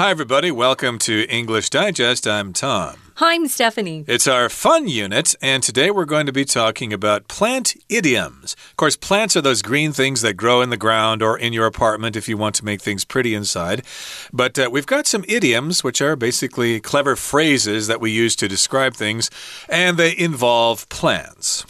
Hi, everybody. Welcome to English Digest. I'm Tom. Hi, I'm Stephanie. It's our fun unit, and today we're going to be talking about plant idioms. Of course, plants are those green things that grow in the ground or in your apartment if you want to make things pretty inside. But uh, we've got some idioms, which are basically clever phrases that we use to describe things, and they involve plants.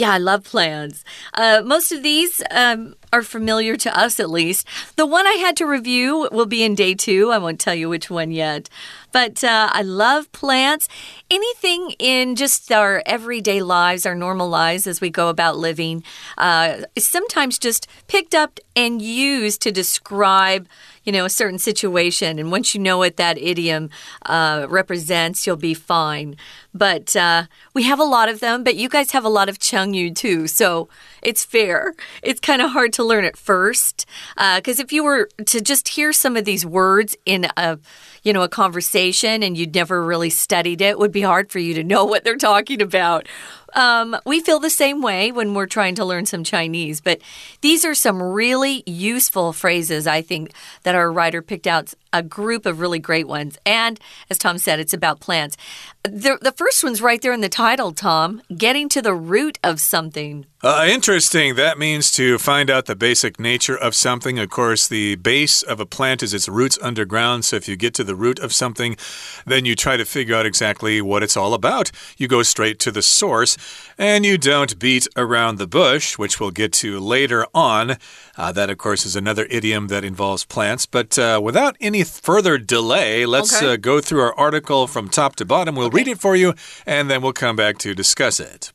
Yeah, I love plants. Uh, most of these um, are familiar to us, at least. The one I had to review will be in day two. I won't tell you which one yet. But uh, I love plants. Anything in just our everyday lives, our normal lives as we go about living, uh, is sometimes just picked up and used to describe you know, a certain situation. And once you know what that idiom uh, represents, you'll be fine. But uh, we have a lot of them, but you guys have a lot of Chengyu too. So it's fair. It's kind of hard to learn at first. Because uh, if you were to just hear some of these words in a you know, a conversation and you'd never really studied it, it would be hard for you to know what they're talking about. Um, we feel the same way when we're trying to learn some Chinese, but these are some really useful phrases, I think, that our writer picked out a group of really great ones. And as Tom said, it's about plants. The, the first one's right there in the title, Tom getting to the root of something. Uh, interesting. That means to find out the basic nature of something. Of course, the base of a plant is its roots underground. So if you get to the root of something, then you try to figure out exactly what it's all about. You go straight to the source and you don't beat around the bush, which we'll get to later on. Uh, that, of course, is another idiom that involves plants. But uh, without any further delay, let's okay. uh, go through our article from top to bottom. We'll okay. read it for you, and then we'll come back to discuss it.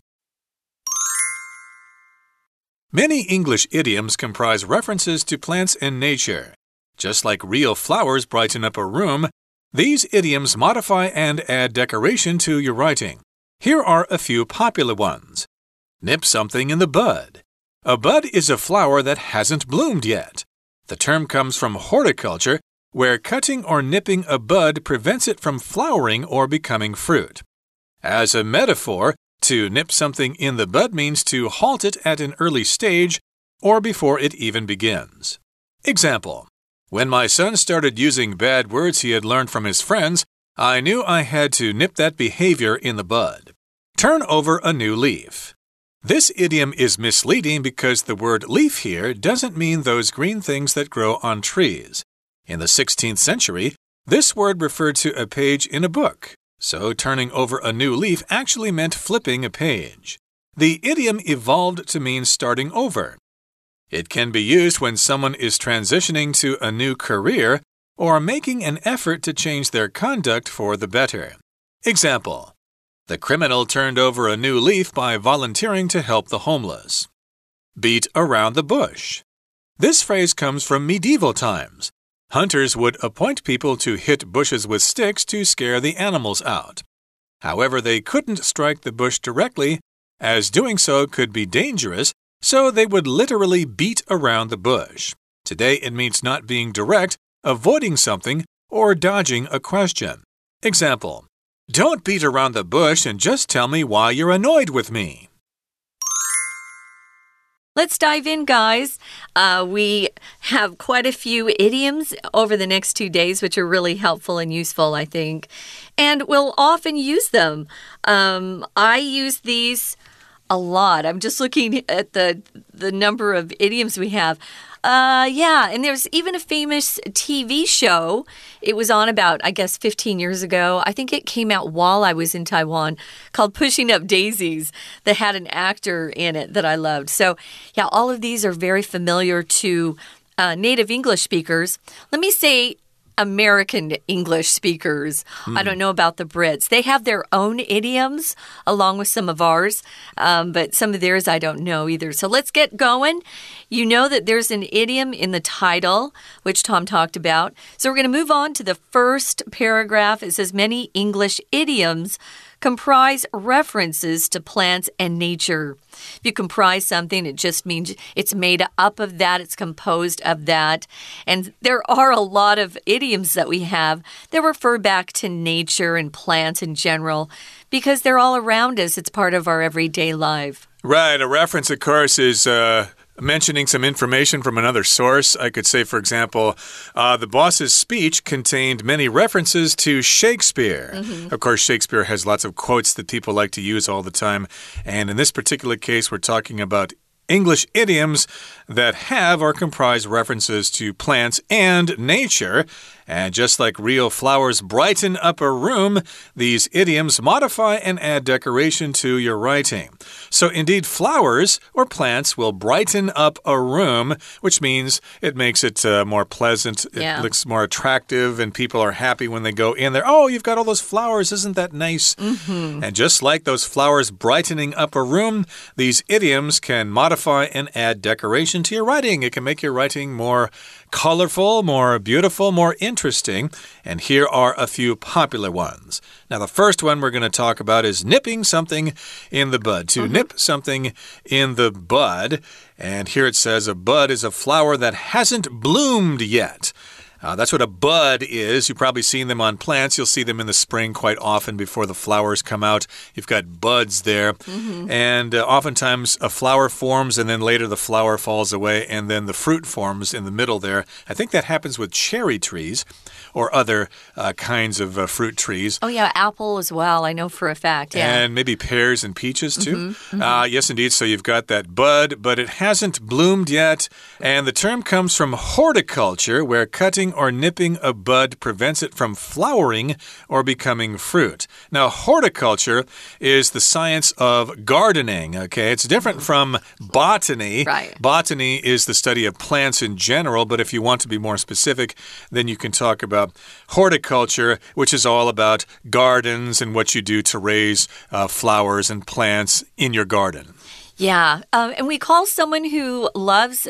Many English idioms comprise references to plants and nature. Just like real flowers brighten up a room, these idioms modify and add decoration to your writing. Here are a few popular ones. Nip something in the bud. A bud is a flower that hasn't bloomed yet. The term comes from horticulture, where cutting or nipping a bud prevents it from flowering or becoming fruit. As a metaphor, to nip something in the bud means to halt it at an early stage or before it even begins. Example When my son started using bad words he had learned from his friends, I knew I had to nip that behavior in the bud. Turn over a new leaf. This idiom is misleading because the word leaf here doesn't mean those green things that grow on trees. In the 16th century, this word referred to a page in a book, so turning over a new leaf actually meant flipping a page. The idiom evolved to mean starting over. It can be used when someone is transitioning to a new career or making an effort to change their conduct for the better. Example the criminal turned over a new leaf by volunteering to help the homeless. Beat around the bush. This phrase comes from medieval times. Hunters would appoint people to hit bushes with sticks to scare the animals out. However, they couldn't strike the bush directly, as doing so could be dangerous, so they would literally beat around the bush. Today, it means not being direct, avoiding something, or dodging a question. Example don't beat around the bush and just tell me why you're annoyed with me. Let's dive in, guys. Uh, we have quite a few idioms over the next two days, which are really helpful and useful, I think. And we'll often use them. Um, I use these a lot. I'm just looking at the the number of idioms we have. Uh, yeah, and there's even a famous TV show. It was on about, I guess, 15 years ago. I think it came out while I was in Taiwan called Pushing Up Daisies that had an actor in it that I loved. So, yeah, all of these are very familiar to uh, native English speakers. Let me say American English speakers. Mm. I don't know about the Brits. They have their own idioms along with some of ours, um, but some of theirs I don't know either. So let's get going. You know that there's an idiom in the title, which Tom talked about. So we're going to move on to the first paragraph. It says many English idioms comprise references to plants and nature. If you comprise something, it just means it's made up of that, it's composed of that. And there are a lot of idioms that we have that refer back to nature and plants in general because they're all around us. It's part of our everyday life. Right. A reference, of course, is. Uh mentioning some information from another source, I could say, for example, uh, the boss's speech contained many references to Shakespeare. Mm -hmm. Of course, Shakespeare has lots of quotes that people like to use all the time. And in this particular case, we're talking about English idioms that have or comprise references to plants and nature. And just like real flowers brighten up a room, these idioms modify and add decoration to your writing. So, indeed, flowers or plants will brighten up a room, which means it makes it uh, more pleasant. Yeah. It looks more attractive, and people are happy when they go in there. Oh, you've got all those flowers. Isn't that nice? Mm -hmm. And just like those flowers brightening up a room, these idioms can modify and add decoration to your writing. It can make your writing more colorful, more beautiful, more interesting. And here are a few popular ones. Now, the first one we're going to talk about is nipping something in the bud. To mm -hmm. nip something in the bud. And here it says a bud is a flower that hasn't bloomed yet. Uh, that's what a bud is. You've probably seen them on plants. You'll see them in the spring quite often before the flowers come out. You've got buds there. Mm -hmm. And uh, oftentimes a flower forms and then later the flower falls away and then the fruit forms in the middle there. I think that happens with cherry trees or other uh, kinds of uh, fruit trees. Oh, yeah, apple as well. I know for a fact. Yeah. And maybe pears and peaches too. Mm -hmm, mm -hmm. yes, indeed. So you've got that bud, but it hasn't bloomed yet. And the term comes from horticulture, where cutting or nipping a bud prevents it from flowering or becoming fruit. Now, horticulture is the science of gardening, okay? It's different from botany. Right. Botany is the study of plants in general, but if you want to be more specific, then you can talk about horticulture, which is all about gardens and what you do to raise uh, flowers and plants in your garden. Yeah. Um, and we call someone who loves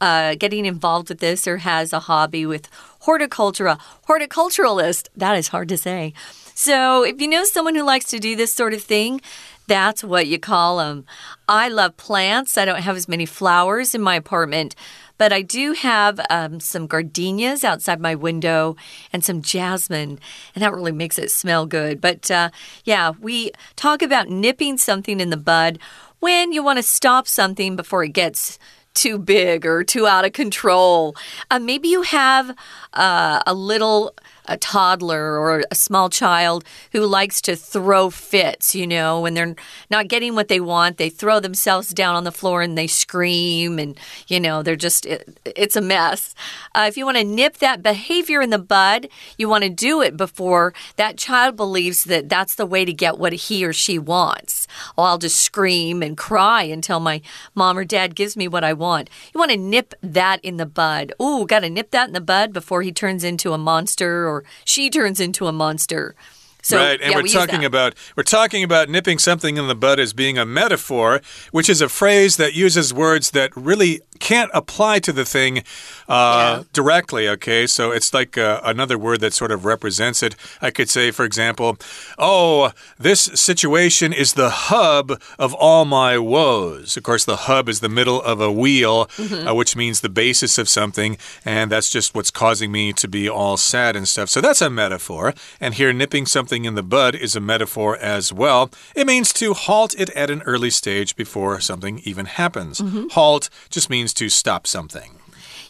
uh, getting involved with this or has a hobby with horticulture horticulturalist. That is hard to say. So if you know someone who likes to do this sort of thing, that's what you call them. I love plants. I don't have as many flowers in my apartment, but I do have um, some gardenias outside my window and some jasmine, and that really makes it smell good. But uh, yeah, we talk about nipping something in the bud when you want to stop something before it gets too big or too out of control. Uh, maybe you have uh, a little a toddler or a small child who likes to throw fits, you know, when they're not getting what they want, they throw themselves down on the floor and they scream and, you know, they're just, it, it's a mess. Uh, if you want to nip that behavior in the bud, you want to do it before that child believes that that's the way to get what he or she wants. Oh, I'll just scream and cry until my mom or dad gives me what I want. You want to nip that in the bud. Ooh, got to nip that in the bud before he turns into a monster or she turns into a monster. So, right, and yeah, we're we talking about we're talking about nipping something in the bud as being a metaphor, which is a phrase that uses words that really can't apply to the thing uh, yeah. directly. Okay, so it's like uh, another word that sort of represents it. I could say, for example, "Oh, this situation is the hub of all my woes." Of course, the hub is the middle of a wheel, mm -hmm. uh, which means the basis of something, and that's just what's causing me to be all sad and stuff. So that's a metaphor. And here, nipping something in the bud is a metaphor as well. It means to halt it at an early stage before something even happens. Mm -hmm. Halt just means to stop something.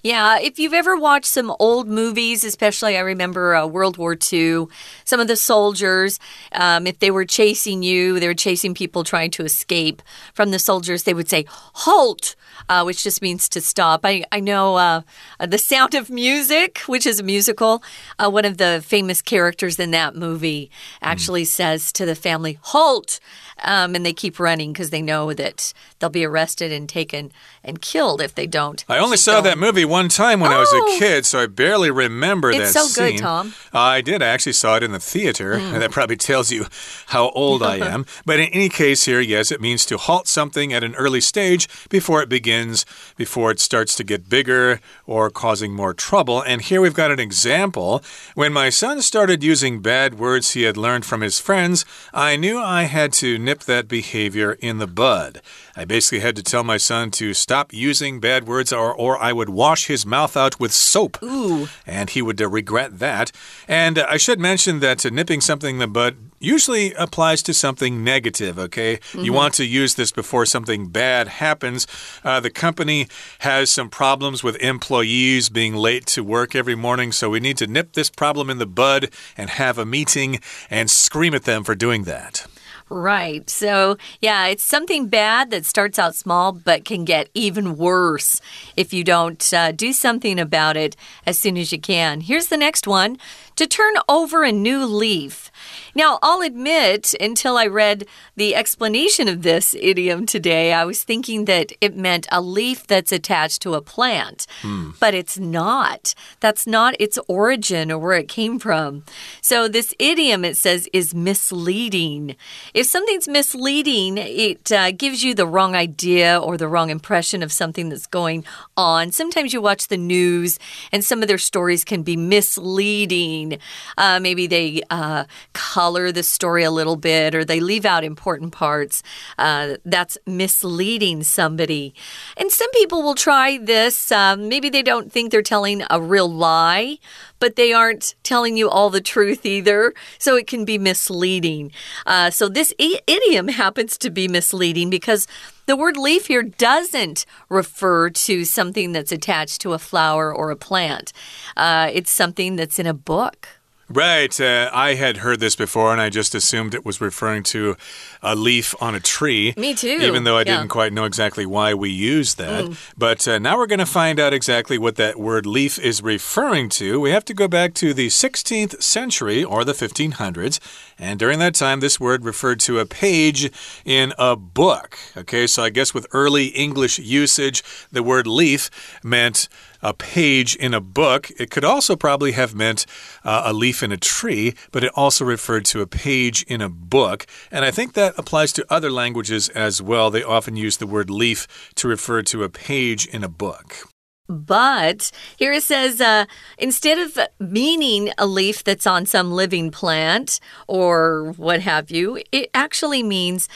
Yeah, if you've ever watched some old movies, especially I remember uh, World War II, some of the soldiers, um, if they were chasing you, they were chasing people trying to escape from the soldiers, they would say, Halt! Uh, which just means to stop. I, I know uh, The Sound of Music, which is a musical. Uh, one of the famous characters in that movie actually mm. says to the family, Halt! Um, and they keep running because they know that they'll be arrested and taken and killed if they don't. I only saw that movie one time when oh, I was a kid, so I barely remember that. it's that so scene. good, Tom. Uh, I did. I actually saw it in the theater, Mm. and that probably tells you how old I am. But in any case, here, yes, it means to halt something at an early stage before it begins, before it starts to get bigger or causing more trouble. And here we've got an example. When my son started using bad words he had learned from his friends, I knew I had to nip that behavior in the bud. I basically had to tell my son to stop using bad words or, or I would wash his mouth out with soap. Ooh. And he would uh, regret that. And uh, I should mention that uh, nipping something in the bud usually applies to something negative, okay? Mm -hmm. You want to use this before something bad happens. Uh, the company has some problems with employees being late to work every morning, so we need to nip this problem in the bud and have a meeting and scream at them for doing that. Right. So, yeah, it's something bad that starts out small but can get even worse if you don't uh, do something about it as soon as you can. Here's the next one to turn over a new leaf. Now, I'll admit, until I read the explanation of this idiom today, I was thinking that it meant a leaf that's attached to a plant. Hmm. But it's not. That's not its origin or where it came from. So, this idiom, it says, is misleading. If something's misleading, it uh, gives you the wrong idea or the wrong impression of something that's going on. Sometimes you watch the news and some of their stories can be misleading. Uh, maybe they uh, color the story a little bit or they leave out important parts. Uh, that's misleading somebody. And some people will try this. Um, maybe they don't think they're telling a real lie, but they aren't telling you all the truth either. So it can be misleading. Uh, so this idiom happens to be misleading because the word leaf here doesn't refer to something that's attached to a flower or a plant, uh, it's something that's in a book. Right. Uh, I had heard this before and I just assumed it was referring to a leaf on a tree. Me too. Even though I yeah. didn't quite know exactly why we use that. Mm. But uh, now we're going to find out exactly what that word leaf is referring to. We have to go back to the 16th century or the 1500s. And during that time, this word referred to a page in a book. Okay, so I guess with early English usage, the word leaf meant a page in a book. It could also probably have meant uh, a leaf in a tree, but it also referred to a page in a book. And I think that applies to other languages as well. They often use the word leaf to refer to a page in a book. But here it says uh, instead of meaning a leaf that's on some living plant or what have you, it actually means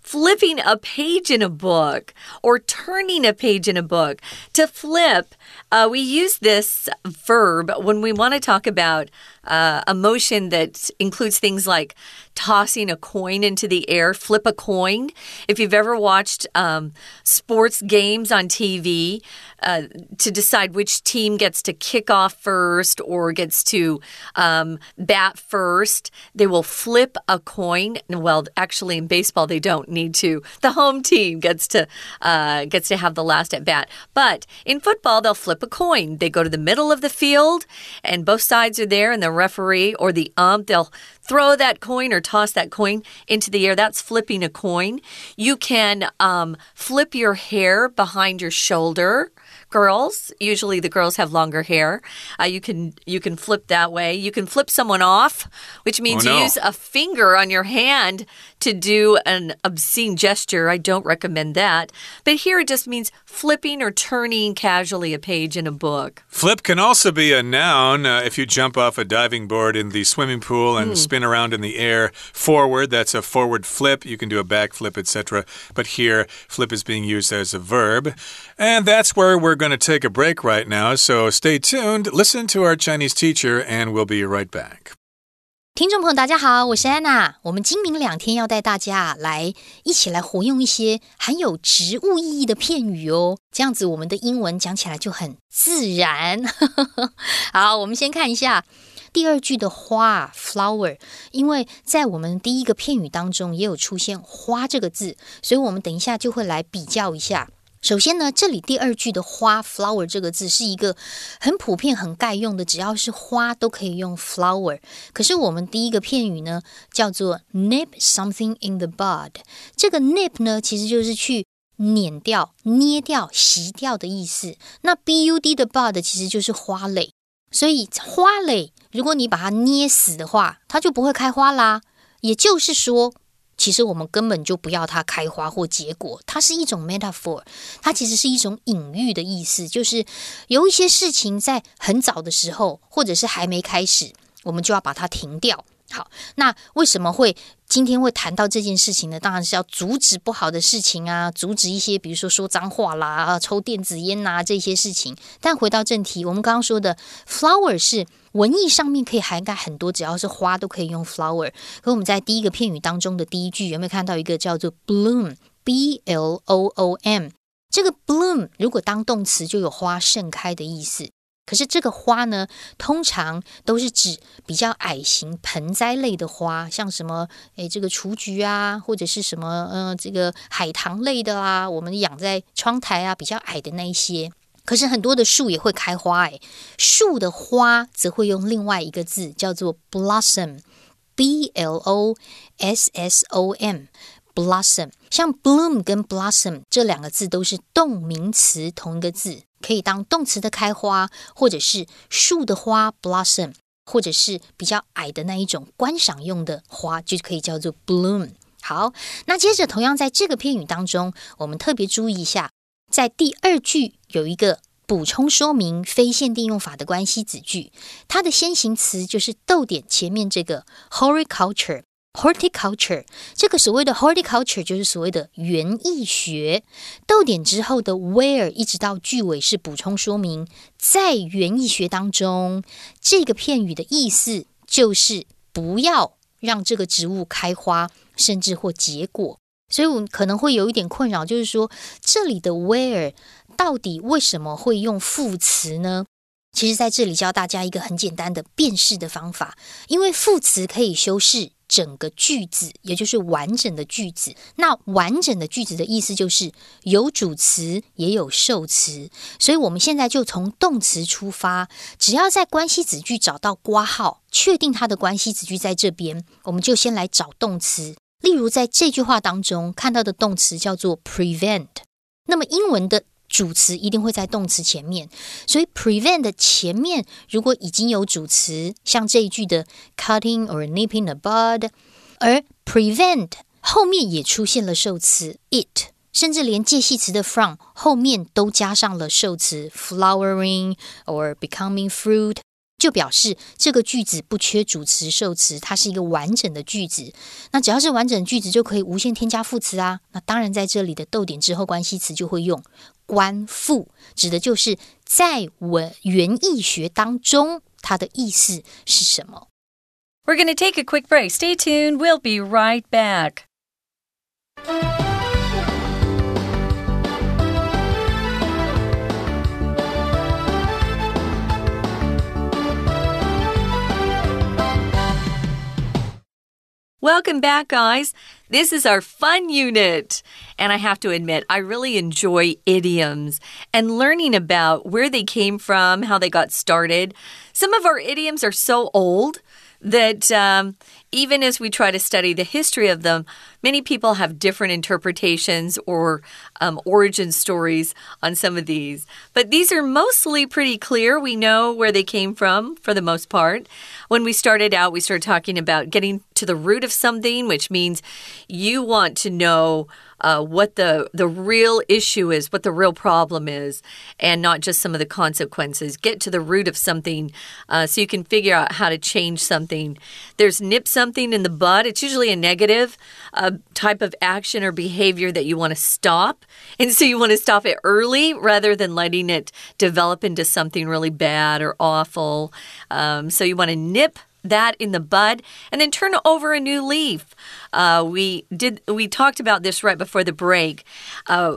flipping a page in a book or turning a page in a book. To flip, uh, we use this verb when we want to talk about uh, a motion that includes things like tossing a coin into the air, flip a coin. If you've ever watched um, sports games on TV, uh, to decide which team gets to kick off first or gets to um, bat first, they will flip a coin. Well, actually, in baseball, they don't need to. The home team gets to uh, gets to have the last at bat. But in football, they'll flip a coin. They go to the middle of the field, and both sides are there, and the referee or the ump, they'll throw that coin or toss that coin into the air. That's flipping a coin. You can um, flip your hair behind your shoulder girls usually the girls have longer hair uh, you can you can flip that way you can flip someone off which means oh, no. you use a finger on your hand to do an obscene gesture i don't recommend that. But here it just means flipping or turning casually a page in a book. Flip can also be a noun uh, if you jump off a diving board in the swimming pool and mm. spin around in the air forward. That's a forward flip. You can do a back flip etc but here flip is being used as a verb. And that's where we're going to take a break right now, so stay tuned, listen to our Chinese teacher, and we'll be right back. 听众朋友，大家好，我是安娜。我们今明两天要带大家来一起来活用一些含有植物意义的片语哦，这样子我们的英文讲起来就很自然。好，我们先看一下第二句的花 （flower），因为在我们第一个片语当中也有出现“花”这个字，所以我们等一下就会来比较一下。首先呢，这里第二句的花 flower 这个字是一个很普遍、很概用的，只要是花都可以用 flower。可是我们第一个片语呢，叫做 nip something in the bud。这个 nip 呢，其实就是去碾掉、捏掉、洗掉的意思。那 bud 的 bud 其实就是花蕾，所以花蕾如果你把它捏死的话，它就不会开花啦。也就是说。其实我们根本就不要它开花或结果，它是一种 metaphor，它其实是一种隐喻的意思，就是有一些事情在很早的时候，或者是还没开始，我们就要把它停掉。好，那为什么会今天会谈到这件事情呢？当然是要阻止不好的事情啊，阻止一些比如说说脏话啦、抽电子烟呐这些事情。但回到正题，我们刚刚说的 flower 是文艺上面可以涵盖很多，只要是花都可以用 flower。可我们在第一个片语当中的第一句有没有看到一个叫做 bloom？b l o o m 这个 bloom 如果当动词就有花盛开的意思。可是这个花呢，通常都是指比较矮型盆栽类的花，像什么诶，这个雏菊啊，或者是什么呃，这个海棠类的啊，我们养在窗台啊，比较矮的那一些。可是很多的树也会开花，诶，树的花则会用另外一个字叫做 blossom，b l o s s o m，blossom。像 bloom 跟 blossom 这两个字都是动名词，同一个字。可以当动词的开花，或者是树的花 blossom，或者是比较矮的那一种观赏用的花，就可以叫做 bloom。好，那接着同样在这个片语当中，我们特别注意一下，在第二句有一个补充说明非限定用法的关系子句，它的先行词就是逗点前面这个 horticulture。Horticulture 这个所谓的 horticulture 就是所谓的园艺学。逗点之后的 where 一直到句尾是补充说明，在园艺学当中，这个片语的意思就是不要让这个植物开花，甚至或结果。所以我们可能会有一点困扰，就是说这里的 where 到底为什么会用副词呢？其实在这里教大家一个很简单的辨识的方法，因为副词可以修饰。整个句子，也就是完整的句子。那完整的句子的意思就是有主词也有受词。所以，我们现在就从动词出发，只要在关系子句找到挂号，确定它的关系子句在这边，我们就先来找动词。例如，在这句话当中看到的动词叫做 prevent。那么，英文的。主词一定会在动词前面，所以 prevent 的前面如果已经有主词，像这一句的 cutting or nipping the bud，而 prevent 后面也出现了受词 it，甚至连介系词的 from 后面都加上了受词 flowering or becoming fruit。就表示这个句子不缺主词受词，它是一个完整的句子。那只要是完整句子，就可以无限添加副词啊。那当然，在这里的逗点之后，关系词就会用官复，指的就是在文园艺学当中，它的意思是什么？We're going to take a quick break. Stay tuned. We'll be right back. Welcome back, guys. This is our fun unit. And I have to admit, I really enjoy idioms and learning about where they came from, how they got started. Some of our idioms are so old that um, even as we try to study the history of them, many people have different interpretations or um, origin stories on some of these. But these are mostly pretty clear. We know where they came from for the most part. When we started out, we started talking about getting to the root of something, which means you want to know uh, what the the real issue is, what the real problem is, and not just some of the consequences. Get to the root of something uh, so you can figure out how to change something. There's nip something in the bud. It's usually a negative uh, type of action or behavior that you want to stop, and so you want to stop it early rather than letting it develop into something really bad or awful. Um, so you want to nip that in the bud and then turn over a new leaf. Uh, we did we talked about this right before the break. Uh,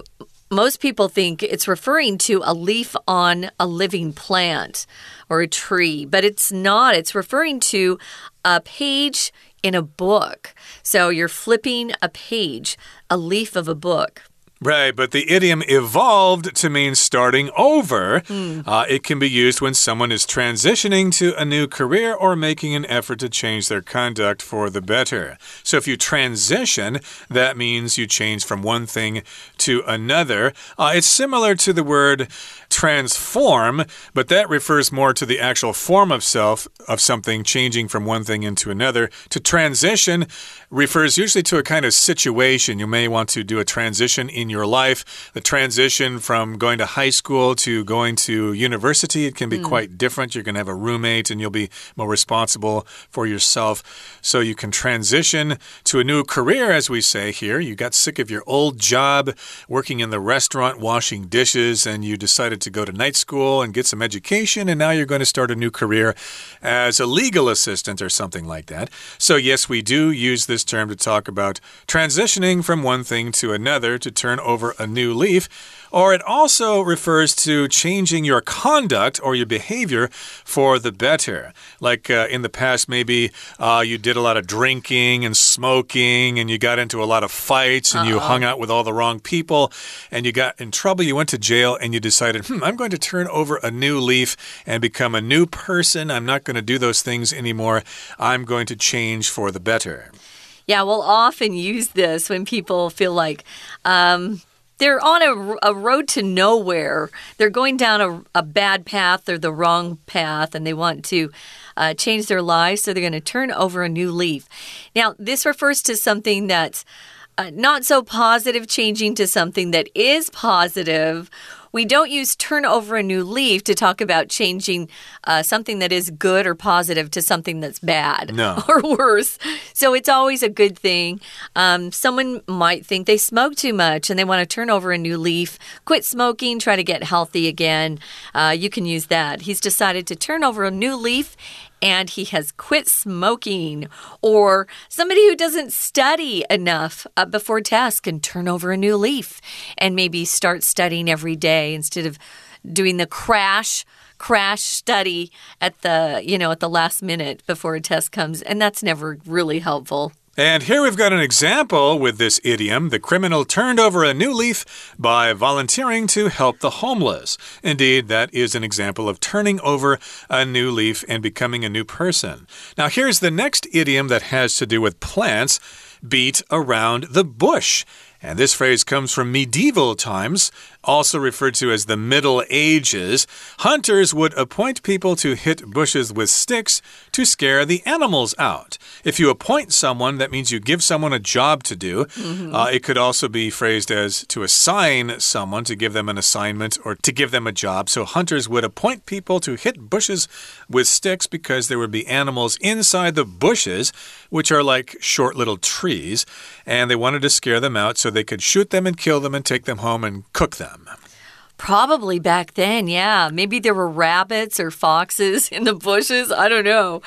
most people think it's referring to a leaf on a living plant or a tree, but it's not. It's referring to a page in a book. So you're flipping a page, a leaf of a book. Right, but the idiom evolved to mean starting over. Mm. Uh, it can be used when someone is transitioning to a new career or making an effort to change their conduct for the better. So if you transition, that means you change from one thing to another. Uh, it's similar to the word transform, but that refers more to the actual form of self of something changing from one thing into another. To transition refers usually to a kind of situation. You may want to do a transition in in your life. The transition from going to high school to going to university, it can be mm. quite different. You're going to have a roommate and you'll be more responsible for yourself. So you can transition to a new career, as we say here. You got sick of your old job working in the restaurant, washing dishes, and you decided to go to night school and get some education, and now you're going to start a new career as a legal assistant or something like that. So, yes, we do use this term to talk about transitioning from one thing to another to turn over a new leaf or it also refers to changing your conduct or your behavior for the better. Like uh, in the past, maybe uh, you did a lot of drinking and smoking, and you got into a lot of fights, and uh -oh. you hung out with all the wrong people, and you got in trouble. You went to jail, and you decided, hmm, I'm going to turn over a new leaf and become a new person. I'm not going to do those things anymore. I'm going to change for the better. Yeah, we'll often use this when people feel like um, they're on a, a road to nowhere. They're going down a, a bad path or the wrong path, and they want to uh, change their lives. So they're going to turn over a new leaf. Now, this refers to something that's uh, not so positive, changing to something that is positive we don't use turn over a new leaf to talk about changing uh, something that is good or positive to something that's bad no. or worse. So it's always a good thing. Um, someone might think they smoke too much and they want to turn over a new leaf, quit smoking, try to get healthy again. Uh, you can use that. He's decided to turn over a new leaf and he has quit smoking. Or somebody who doesn't study enough uh, before tests can turn over a new leaf and maybe start studying every day instead of doing the crash crash study at the you know at the last minute before a test comes and that's never really helpful and here we've got an example with this idiom. The criminal turned over a new leaf by volunteering to help the homeless. Indeed, that is an example of turning over a new leaf and becoming a new person. Now, here's the next idiom that has to do with plants beat around the bush. And this phrase comes from medieval times, also referred to as the Middle Ages. Hunters would appoint people to hit bushes with sticks to scare the animals out. If you appoint someone, that means you give someone a job to do. Mm -hmm. uh, it could also be phrased as to assign someone, to give them an assignment, or to give them a job. So hunters would appoint people to hit bushes with sticks because there would be animals inside the bushes, which are like short little trees, and they wanted to scare them out. So so they could shoot them and kill them and take them home and cook them. Probably back then, yeah. Maybe there were rabbits or foxes in the bushes. I don't know.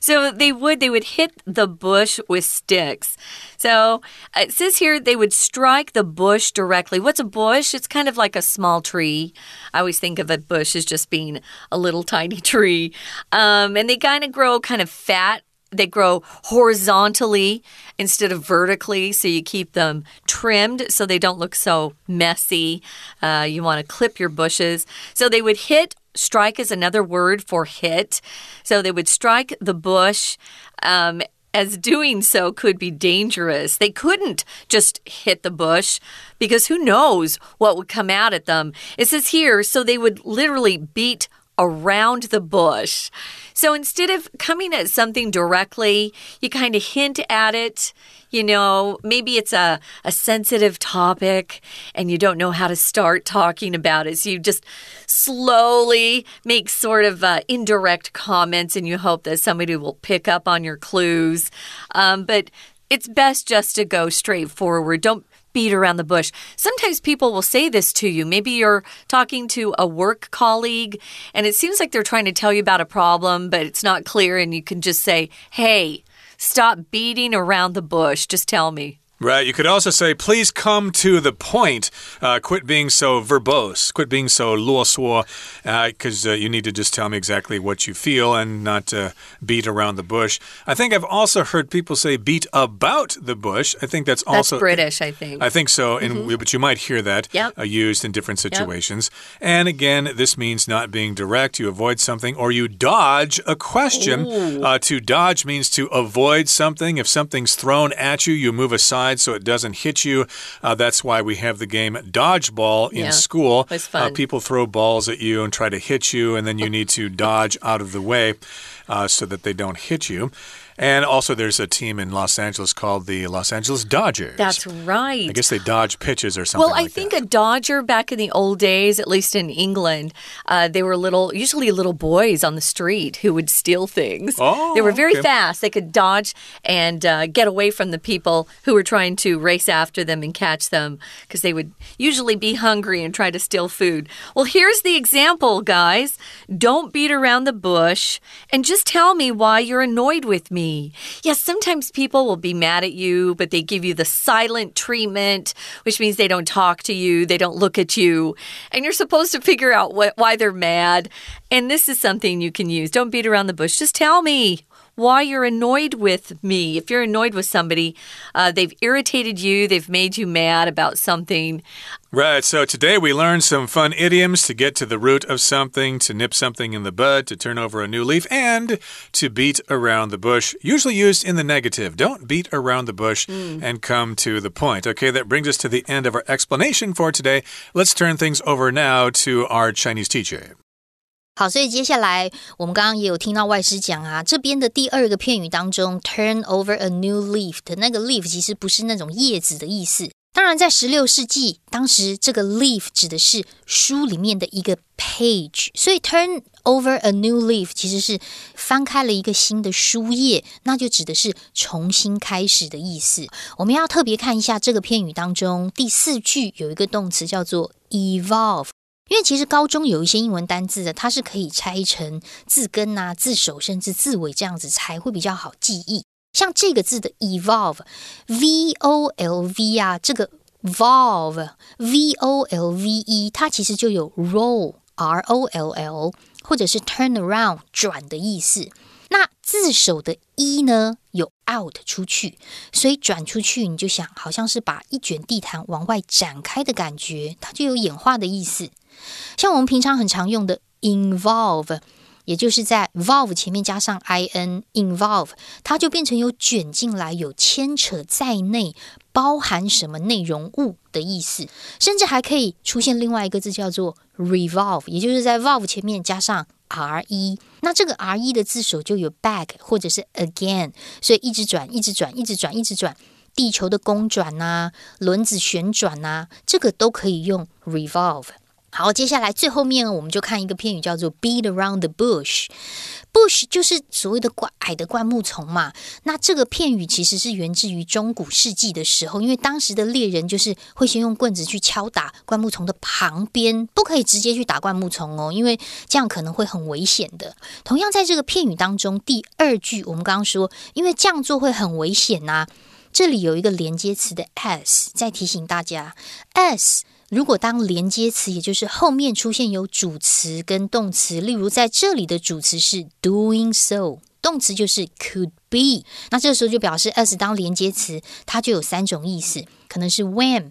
So they would they would hit the bush with sticks. So it says here they would strike the bush directly. What's a bush? It's kind of like a small tree. I always think of a bush as just being a little tiny tree. Um, and they kind of grow kind of fat they grow horizontally instead of vertically, so you keep them trimmed so they don't look so messy. Uh, you want to clip your bushes. So they would hit. Strike is another word for hit. So they would strike the bush. Um, as doing so could be dangerous. They couldn't just hit the bush because who knows what would come out at them. It says here, so they would literally beat around the bush. So instead of coming at something directly, you kind of hint at it. You know, maybe it's a, a sensitive topic and you don't know how to start talking about it. So you just slowly make sort of uh, indirect comments and you hope that somebody will pick up on your clues. Um, but it's best just to go straight forward. Don't beat around the bush. Sometimes people will say this to you. Maybe you're talking to a work colleague and it seems like they're trying to tell you about a problem, but it's not clear, and you can just say, hey, stop beating around the bush. Just tell me. Right. You could also say, please come to the point. Uh, quit being so verbose. Quit being so 啰嗦, because uh, uh, you need to just tell me exactly what you feel and not uh, beat around the bush. I think I've also heard people say beat about the bush. I think that's also that's British. I think. I think so. Mm -hmm. but you might hear that yep. Uh, used in different situations. Yep. And again, this means not being direct. You avoid something or you dodge a question. Uh, to dodge means to avoid something. If something's thrown at you, you move aside side so it doesn't hit you. Uh, that's why we have the game dodgeball in yeah, school. Uh, people throw balls at you and try to hit you, and then you need to dodge out of the way. uh, so that they don't hit you. And also, there's a team in Los Angeles called the Los Angeles Dodgers. That's right. I guess they dodge pitches or something. Well, I like think that. a Dodger back in the old days, at least in England, uh, they were little, usually little boys on the street who would steal things. Oh, they were very okay. fast. They could dodge and uh, get away from the people who were trying to race after them and catch them because they would usually be hungry and try to steal food. Well, here's the example, guys. Don't beat around the bush and just tell me why you're annoyed with me. Yes, sometimes people will be mad at you, but they give you the silent treatment, which means they don't talk to you, they don't look at you, and you're supposed to figure out what, why they're mad. And this is something you can use. Don't beat around the bush. Just tell me why you're annoyed with me. If you're annoyed with somebody, uh, they've irritated you, they've made you mad about something. Right, so today we learned some fun idioms to get to the root of something, to nip something in the bud, to turn over a new leaf, and to beat around the bush, usually used in the negative. Don't beat around the bush and come to the point. Okay, that brings us to the end of our explanation for today. Let's turn things over now to our Chinese teacher. 好，所以接下来我们刚刚也有听到外师讲啊，这边的第二个片语当中，turn over a new leaf 的那个 leaf 其实不是那种叶子的意思。当然，在十六世纪，当时这个 leaf 指的是书里面的一个 page，所以 turn over a new leaf 其实是翻开了一个新的书页，那就指的是重新开始的意思。我们要特别看一下这个片语当中第四句有一个动词叫做 evolve。因为其实高中有一些英文单字的，它是可以拆成字根啊、字首甚至字尾这样子，才会比较好记忆。像这个字的 evolve，v o l v 啊，这个 volve，v o l v e，它其实就有 roll，r o l l，或者是 turn around 转的意思。那字首的一呢，有 out 出去，所以转出去你就想，好像是把一卷地毯往外展开的感觉，它就有演化的意思。像我们平常很常用的 involve，也就是在 volve 前面加上 in，involve 它就变成有卷进来、有牵扯在内、包含什么内容物的意思，甚至还可以出现另外一个字叫做 revolve，也就是在 volve 前面加上 r e，那这个 r e 的字首就有 back 或者是 again，所以一直转、一直转、一直转、一直转。地球的公转呐、轮子旋转呐、这个都可以用 revolve。好，接下来最后面我们就看一个片语叫做 beat around the bush。bush 就是所谓的灌矮的灌木丛嘛。那这个片语其实是源自于中古世纪的时候，因为当时的猎人就是会先用棍子去敲打灌木丛的旁边，不可以直接去打灌木丛哦，因为这样可能会很危险的。同样在这个片语当中，第二句我们刚刚说，因为这样做会很危险呐、这里有一个连接词的 as，再提醒大家，as 如果当连接词，也就是后面出现有主词跟动词，例如在这里的主词是 doing so，动词就是 could be，那这个时候就表示 as 当连接词，它就有三种意思，可能是 when。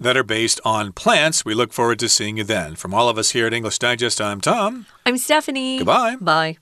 that are based on plants. We look forward to seeing you then. From all of us here at English Digest, I'm Tom. I'm Stephanie. Goodbye. Bye.